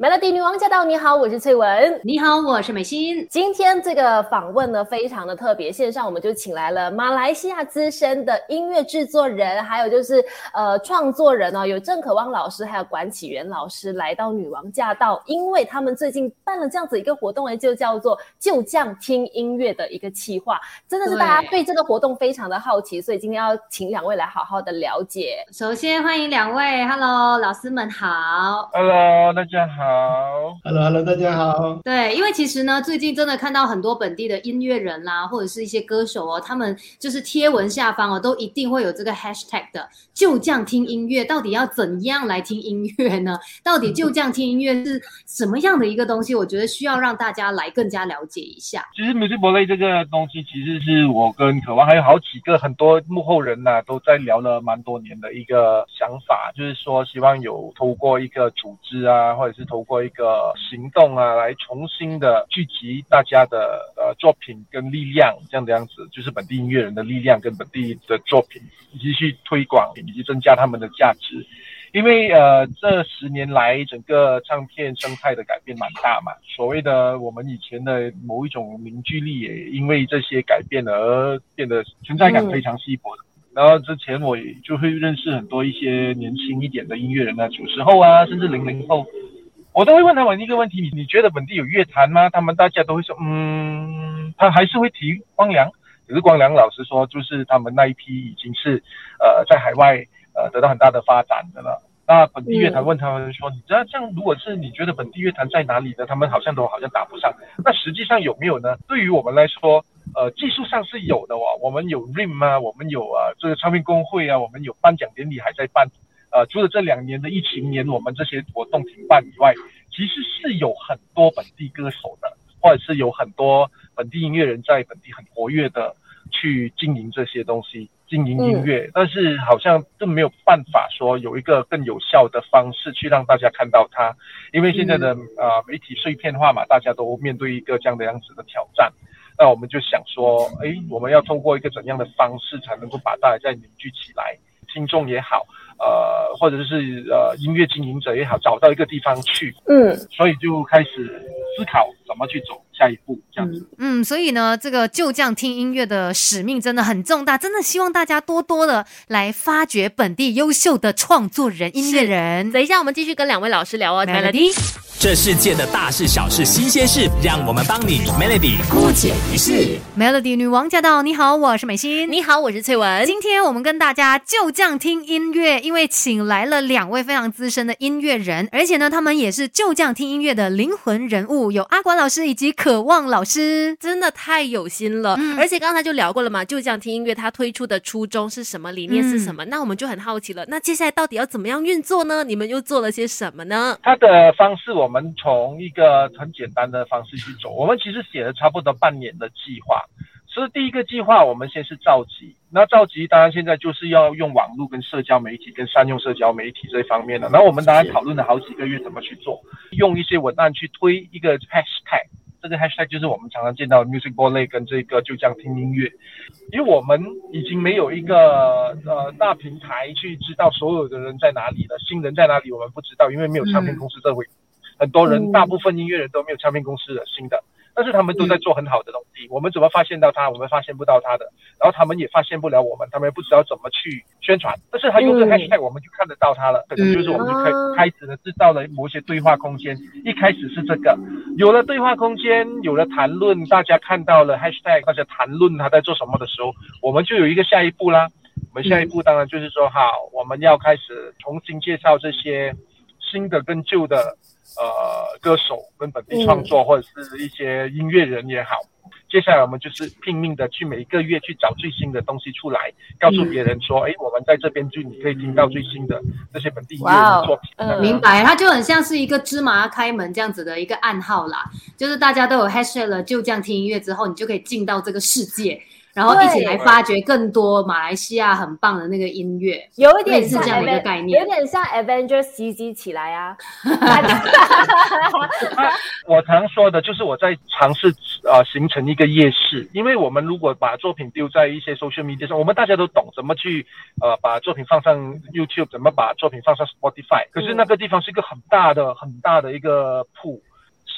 Melody 女王驾到！你好，我是翠文。你好，我是美心。今天这个访问呢，非常的特别。线上我们就请来了马来西亚资深的音乐制作人，还有就是呃创作人哦，有郑可望老师，还有管启源老师来到女王驾到，因为他们最近办了这样子一个活动呢，就叫做就将听音乐的一个企划，真的是大家对这个活动非常的好奇，所以今天要请两位来好好的了解。首先欢迎两位，Hello，老师们好。Hello，大家好。好，Hello Hello，大家好。对，因为其实呢，最近真的看到很多本地的音乐人啦，或者是一些歌手哦，他们就是贴文下方哦，都一定会有这个 hashtag 的，就这样听音乐，到底要怎样来听音乐呢？到底就这样听音乐是什么样的一个东西？我觉得需要让大家来更加了解一下。其实 music play 这个东西，其实是我跟渴望还有好几个很多幕后人呐，都在聊了蛮多年的一个想法，就是说希望有透过一个组织啊，或者是通过一个行动啊，来重新的聚集大家的呃作品跟力量，这样的样子，就是本地音乐人的力量跟本地的作品，以及去推广以及增加他们的价值。因为呃这十年来整个唱片生态的改变蛮大嘛，所谓的我们以前的某一种凝聚力也因为这些改变而变得存在感非常稀薄的。然后之前我就会认识很多一些年轻一点的音乐人啊，九十后啊，甚至零零后。我都会问他们一个问题：你你觉得本地有乐坛吗？他们大家都会说，嗯，他还是会提光良。可是光良老师说，就是他们那一批已经是呃在海外呃得到很大的发展的了。那本地乐坛问他们说，你知道这样，如果是你觉得本地乐坛在哪里呢？他们好像都好像答不上。那实际上有没有呢？对于我们来说，呃，技术上是有的哦。我们有 RIM 啊，我们有啊这个唱片工会啊，我们有颁奖典礼还在办。呃，除了这两年的疫情年，我们这些活动停办以外，其实是有很多本地歌手的，或者是有很多本地音乐人在本地很活跃的去经营这些东西，经营音乐。但是好像都没有办法说有一个更有效的方式去让大家看到它，因为现在的呃媒体碎片化嘛，大家都面对一个这样的样子的挑战。那我们就想说，哎，我们要通过一个怎样的方式才能够把大家再凝聚起来？听众也好。呃，或者是呃音乐经营者也好，找到一个地方去，嗯，所以就开始思考怎么去走下一步，这样子。嗯，所以呢，这个就这样听音乐的使命真的很重大，真的希望大家多多的来发掘本地优秀的创作人、音乐人。等一下，我们继续跟两位老师聊哦，Melody。这世界的大事小事新鲜事，让我们帮你 Melody 姑解一事。Melody 女王驾到！你好，我是美心。你好，我是翠文。今天我们跟大家就这样听音乐，因为请来了两位非常资深的音乐人，而且呢，他们也是就这样听音乐的灵魂人物，有阿管老师以及渴望老师，真的太有心了。而且刚才就聊过了嘛，就这样听音乐，它推出的初衷是什么？理念是什么？那我们就很好奇了。那接下来到底要怎么样运作呢？你们又做了些什么呢？它的方式我。我们从一个很简单的方式去走。我们其实写了差不多半年的计划。所以第一个计划，我们先是召集。那召集当然现在就是要用网络跟社交媒体跟善用社交媒体这一方面的。然后我们当然讨论了好几个月怎么去做，用一些文案去推一个 hashtag。这个 hashtag 就是我们常常见到 music b o l e 跟这个就这样听音乐。因为我们已经没有一个呃大平台去知道所有的人在哪里了，新人在哪里我们不知道，因为没有唱片公司这回。很多人，大部分音乐人都没有唱片公司的新的，但是他们都在做很好的东西。我们怎么发现到他？我们发现不到他的，然后他们也发现不了我们，他们也不知道怎么去宣传。但是他用这 hashtag，我们就看得到他了。可能就是我们就开开始了制造了某些对话空间。一开始是这个，有了对话空间，有了谈论，大家看到了 hashtag，大家谈论他在做什么的时候，我们就有一个下一步啦。我们下一步当然就是说，好，我们要开始重新介绍这些新的跟旧的。呃，歌手跟本地创作，或者是一些音乐人也好，接下来我们就是拼命的去每一个月去找最新的东西出来，告诉别人说，哎，我们在这边就你可以听到最新的这些本地音乐的作品。明白，它就很像是一个芝麻开门这样子的一个暗号啦，就是大家都有 hashtag 了，就这样听音乐之后，你就可以进到这个世界。然后一起来发掘更多马来西亚很棒的那个音乐，有一点是这样的一个概念，有点像 Avengers 集集起来啊，我常说的就是我在尝试呃形成一个夜市，因为我们如果把作品丢在一些 social media 上，我们大家都懂怎么去呃把作品放上 YouTube，怎么把作品放上 Spotify，可是那个地方是一个很大的很大的一个铺。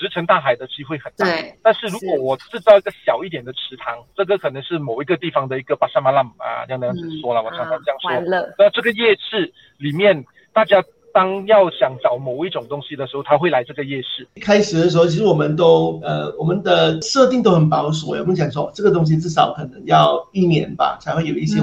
石沉大海的机会很大，对。但是如果我制造一个小一点的池塘，这个可能是某一个地方的一个巴沙马拉啊，这样子说了，我常常这样说。那这个夜市里面，大家当要想找某一种东西的时候，他会来这个夜市。开始的时候，其实我们都呃，我们的设定都很保守，我们想说这个东西至少可能要一年吧，才会有一些。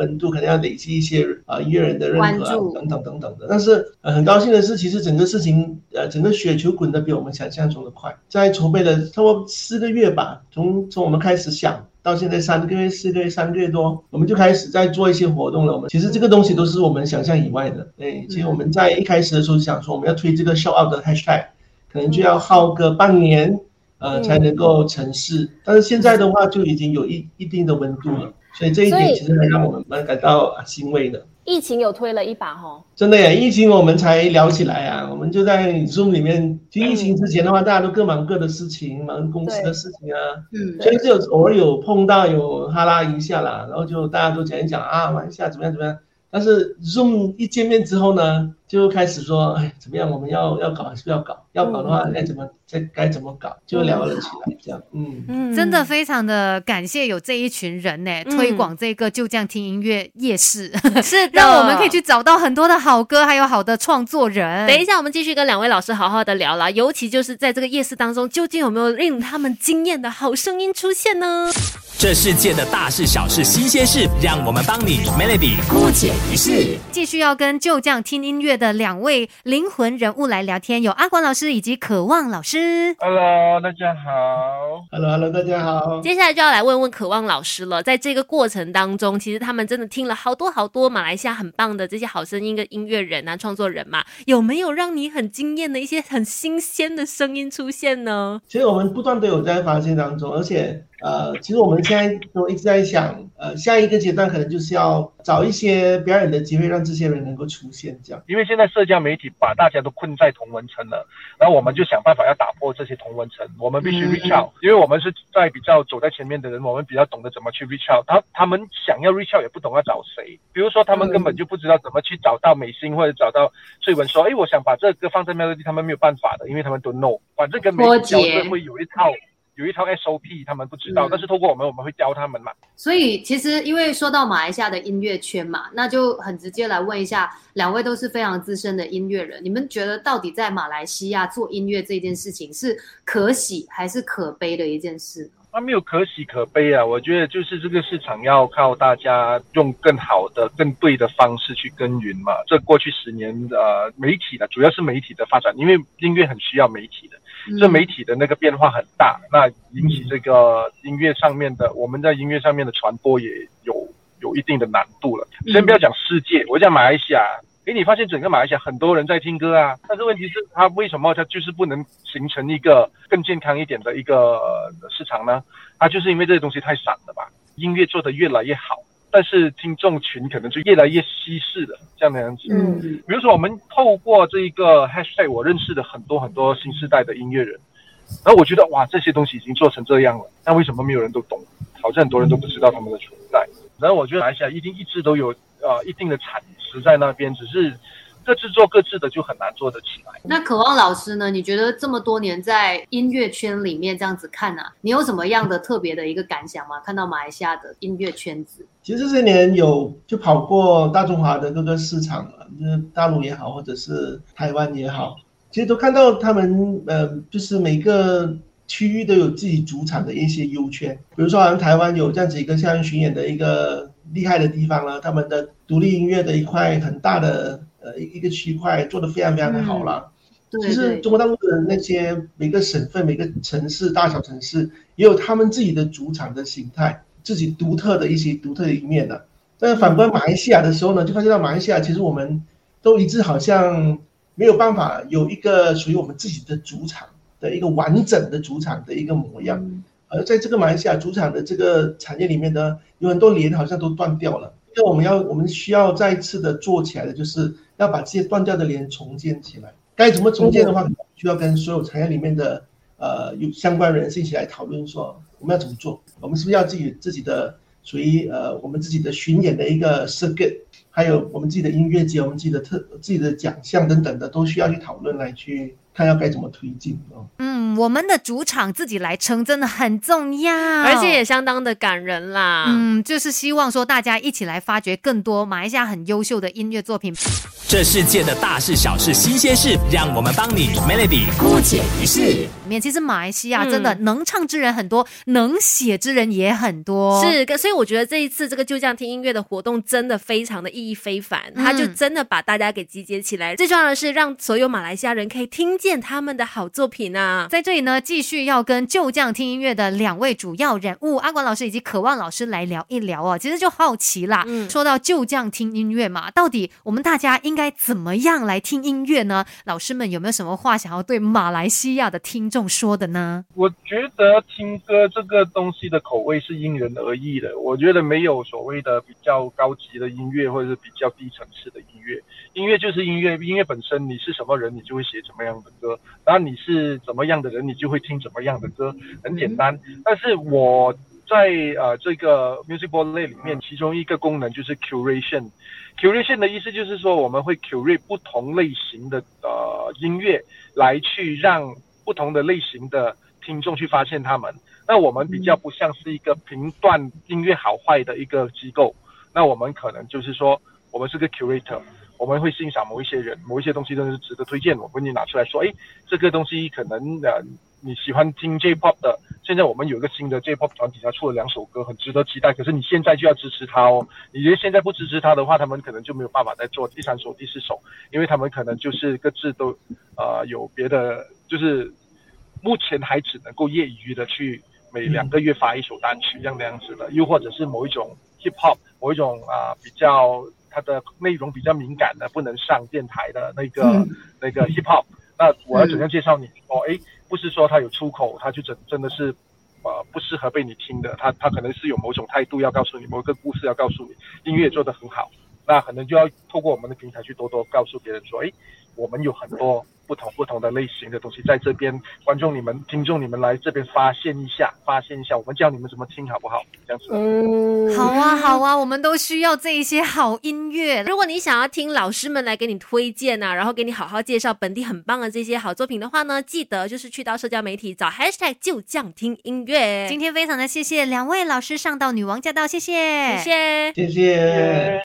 温度可能要累积一些啊音乐人的认可啊等等等等的，但是呃很高兴的是，其实整个事情呃整个雪球滚得比我们想象中的快，在筹备了差不多四个月吧，从从我们开始想到现在三个月、四个月、三个月多，我们就开始在做一些活动了。我们其实这个东西都是我们想象以外的，对，其实我们在一开始的时候想说我们要推这个 show out 的 hashtag，可能就要耗个半年呃才能够成事，但是现在的话就已经有一一定的温度了。所以这一点其实还让我们蛮感到欣慰的。疫情有推了一把哈，真的呀！疫情我们才聊起来啊，我们就在 Zoom 里面。就疫情之前的话，大家都各忙各的事情，忙公司的事情啊。嗯。所以就偶尔有碰到，有哈拉一下啦，然后就大家都讲一讲啊，玩一下怎么样怎么样。但是 Zoom 一见面之后呢，就开始说，哎，怎么样？我们要要搞还是不要搞？要搞的话，该怎么再该怎么搞？就聊了起来，这样，嗯嗯，真的非常的感谢有这一群人呢，推广这个就这样听音乐夜市，是 让我们可以去找到很多的好歌，还有好的创作人。等一下，我们继续跟两位老师好好的聊啦，尤其就是在这个夜市当中，究竟有没有令他们惊艳的好声音出现呢？这世界的大事小事新鲜事，让我们帮你 Melody 姑解一事。继续要跟就这样听音乐的两位灵魂人物来聊天，有阿光老师以及渴望老师。Hello，大家好。Hello，Hello，大家好。接下来就要来问问渴望老师了，在这个过程当中，其实他们真的听了好多好多马来西亚很棒的这些好声音跟音乐人啊、创作人嘛，有没有让你很惊艳的一些很新鲜的声音出现呢？其实我们不断都有在发现当中，而且。呃，其实我们现在都一直在想，呃，下一个阶段可能就是要找一些表演的机会，让这些人能够出现，这样。因为现在社交媒体把大家都困在同文层了，然后我们就想办法要打破这些同文层，我们必须 reach out，因为我们是在比较走在前面的人，我们比较懂得怎么去 reach out。他他们想要 reach out 也不懂要找谁，比如说他们根本就不知道怎么去找到美心或者找到翠文说，哎，我想把这个放在 melody，他们没有办法的，因为他们都 know，反正跟美心交是会有一套。有一套 SOP，他们不知道，但是透过我们，我们会教他们嘛。所以其实因为说到马来西亚的音乐圈嘛，那就很直接来问一下，两位都是非常资深的音乐人，你们觉得到底在马来西亚做音乐这件事情是可喜还是可悲的一件事？那没有可喜可悲啊，我觉得就是这个市场要靠大家用更好的、更对的方式去耕耘嘛。这过去十年，呃，媒体的主要是媒体的发展，因为音乐很需要媒体的。这媒体的那个变化很大，那引起这个音乐上面的，我们在音乐上面的传播也有有一定的难度了。先不要讲世界，我讲马来西亚，诶，你发现整个马来西亚很多人在听歌啊，但是问题是，它为什么它就是不能形成一个更健康一点的一个市场呢？它就是因为这些东西太散了吧？音乐做得越来越好。但是听众群可能就越来越稀释了，这样的样子。嗯，比如说我们透过这一个 hashtag，我认识了很多很多新时代的音乐人，然后我觉得哇，这些东西已经做成这样了，那为什么没有人都懂？好像很多人都不知道他们的存在。然后我觉得马来西亚一定一直都有呃一定的产值在那边，只是。各自做各自的就很难做得起来。那渴望老师呢？你觉得这么多年在音乐圈里面这样子看啊，你有什么样的特别的一个感想吗？看到马来西亚的音乐圈子，其实这些年有就跑过大中华的各个市场了，就是大陆也好，或者是台湾也好，其实都看到他们，呃，就是每个区域都有自己主场的一些优缺。比如说，好像台湾有这样子一个校园巡演的一个厉害的地方了，他们的独立音乐的一块很大的。呃，一一个区块做的非常非常的好了。其实中国大陆的那些每个省份、每个城市、大小城市，也有他们自己的主场的形态，自己独特的一些独特的一面的。但是反观马来西亚的时候呢，就发现到马来西亚其实我们都一直好像没有办法有一个属于我们自己的主场的一个完整的主场的一个模样。而在这个马来西亚主场的这个产业里面呢，有很多连好像都断掉了。那我们要我们需要再次的做起来的就是。要把这些断掉的连重建起来，该怎么重建的话，需要跟所有产业里面的呃有相关人士一起来讨论，说我们要怎么做，我们是不是要自己自己的属于呃我们自己的巡演的一个 circuit，还有我们自己的音乐节，我们自己的特自己的奖项等等的，都需要去讨论来去看要该怎么推进哦。嗯，我们的主场自己来撑真的很重要，而且也相当的感人啦。嗯，就是希望说大家一起来发掘更多马来西亚很优秀的音乐作品。这世界的大事小事新鲜事，让我们帮你 Melody 姑解于事。面其实马来西亚真的能唱之人很多，能写之人也很多。是，所以我觉得这一次这个就这样听音乐的活动真的非常的意义非凡，他就真的把大家给集结起来。最重要的是让所有马来西亚人可以听见他们的好作品啊！在这里呢，继续要跟就这样听音乐的两位主要人物阿管老师以及渴望老师来聊一聊哦。其实就好奇啦，说到就这样听音乐嘛，到底我们大家应该怎么样来听音乐呢？老师们有没有什么话想要对马来西亚的听众说的呢？我觉得听歌这个东西的口味是因人而异的。我觉得没有所谓的比较高级的音乐，或者是比较低层次的音乐。音乐就是音乐，音乐本身，你是什么人，你就会写怎么样的歌；然后你是怎么样的人，你就会听怎么样的歌，很简单。但是我在呃这个 music board 类里面，其中一个功能就是 curation。curation 的意思就是说，我们会 curate 不同类型的呃音乐，来去让不同的类型的听众去发现他们。那我们比较不像是一个评断音乐好坏的一个机构，那我们可能就是说，我们是个 curator。我们会欣赏某一些人，某一些东西真的是值得推荐。我跟你拿出来说，哎，这个东西可能呃你喜欢听 J-pop 的，现在我们有一个新的 J-pop 团体，他出了两首歌，很值得期待。可是你现在就要支持他哦，你觉得现在不支持他的话，他们可能就没有办法再做第三首、第四首，因为他们可能就是各自都呃有别的，就是目前还只能够业余的去每两个月发一首单曲这样的样子的，又或者是某一种 Hip-hop，某一种啊比较。它的内容比较敏感的，不能上电台的那个那个 hip hop，那我要怎样介绍你？哦，哎，不是说它有出口，它就真真的是，呃，不适合被你听的。他他可能是有某种态度要告诉你，某个故事要告诉你，音乐做得很好，那可能就要透过我们的平台去多多告诉别人说，哎，我们有很多。不同不同的类型的东西，在这边，观众你们、听众你们来这边发现一下，发现一下，我们教你们怎么听，好不好？这样子。嗯，好啊，好啊，我们都需要这一些好音乐。如果你想要听老师们来给你推荐啊，然后给你好好介绍本地很棒的这些好作品的话呢，记得就是去到社交媒体找 hashtag 就这样听音乐。今天非常的谢谢两位老师上到女王驾到，谢谢，谢谢，谢谢。